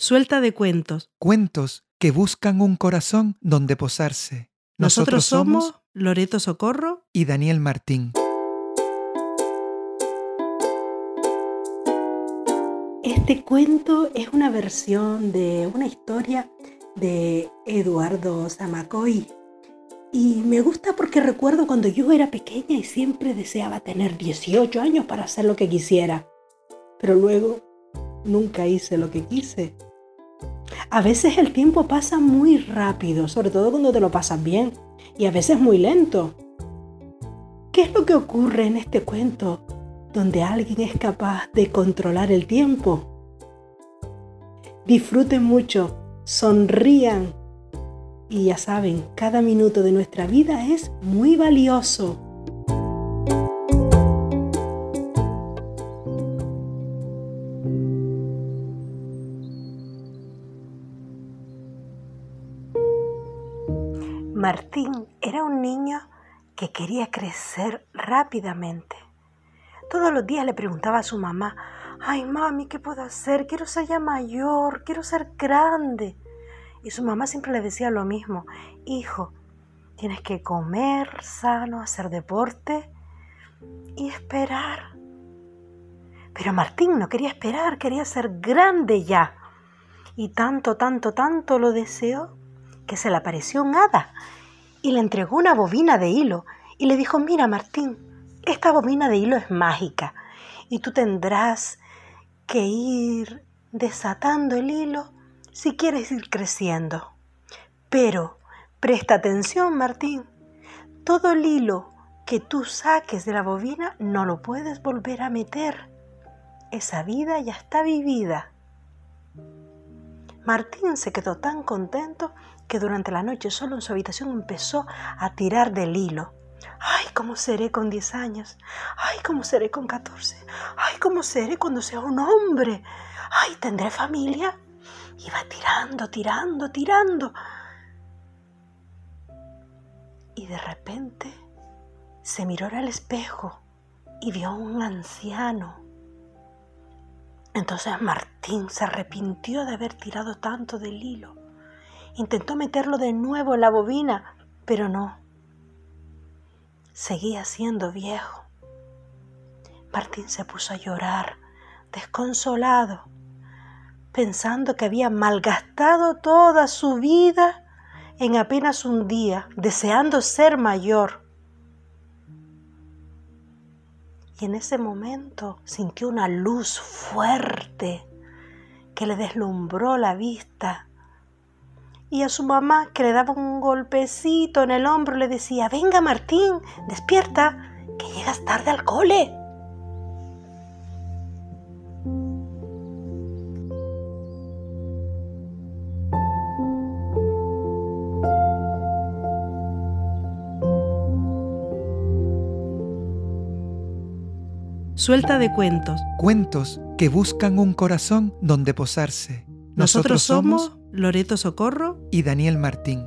Suelta de cuentos. Cuentos que buscan un corazón donde posarse. Nosotros somos Loreto Socorro. y Daniel Martín. Este cuento es una versión de una historia de Eduardo Zamacoy. Y me gusta porque recuerdo cuando yo era pequeña y siempre deseaba tener 18 años para hacer lo que quisiera. Pero luego nunca hice lo que quise. A veces el tiempo pasa muy rápido, sobre todo cuando te lo pasas bien, y a veces muy lento. ¿Qué es lo que ocurre en este cuento donde alguien es capaz de controlar el tiempo? Disfruten mucho, sonrían y ya saben, cada minuto de nuestra vida es muy valioso. Martín era un niño que quería crecer rápidamente. Todos los días le preguntaba a su mamá, ay mami, ¿qué puedo hacer? Quiero ser ya mayor, quiero ser grande. Y su mamá siempre le decía lo mismo, hijo, tienes que comer sano, hacer deporte y esperar. Pero Martín no quería esperar, quería ser grande ya. Y tanto, tanto, tanto lo deseó que se le apareció un hada y le entregó una bobina de hilo y le dijo, mira Martín, esta bobina de hilo es mágica y tú tendrás que ir desatando el hilo si quieres ir creciendo. Pero presta atención, Martín, todo el hilo que tú saques de la bobina no lo puedes volver a meter. Esa vida ya está vivida. Martín se quedó tan contento que durante la noche solo en su habitación empezó a tirar del hilo. Ay, ¿cómo seré con 10 años? Ay, ¿cómo seré con 14? Ay, ¿cómo seré cuando sea un hombre? Ay, ¿tendré familia? Iba tirando, tirando, tirando. Y de repente se miró al espejo y vio a un anciano. Entonces Martín se arrepintió de haber tirado tanto del hilo. Intentó meterlo de nuevo en la bobina, pero no. Seguía siendo viejo. Martín se puso a llorar, desconsolado, pensando que había malgastado toda su vida en apenas un día, deseando ser mayor. Y en ese momento sintió una luz fuerte que le deslumbró la vista. Y a su mamá, que le daba un golpecito en el hombro, le decía, venga Martín, despierta, que llegas tarde al cole. Suelta de cuentos. Cuentos que buscan un corazón donde posarse. Nosotros somos Loreto Socorro. y Daniel Martín.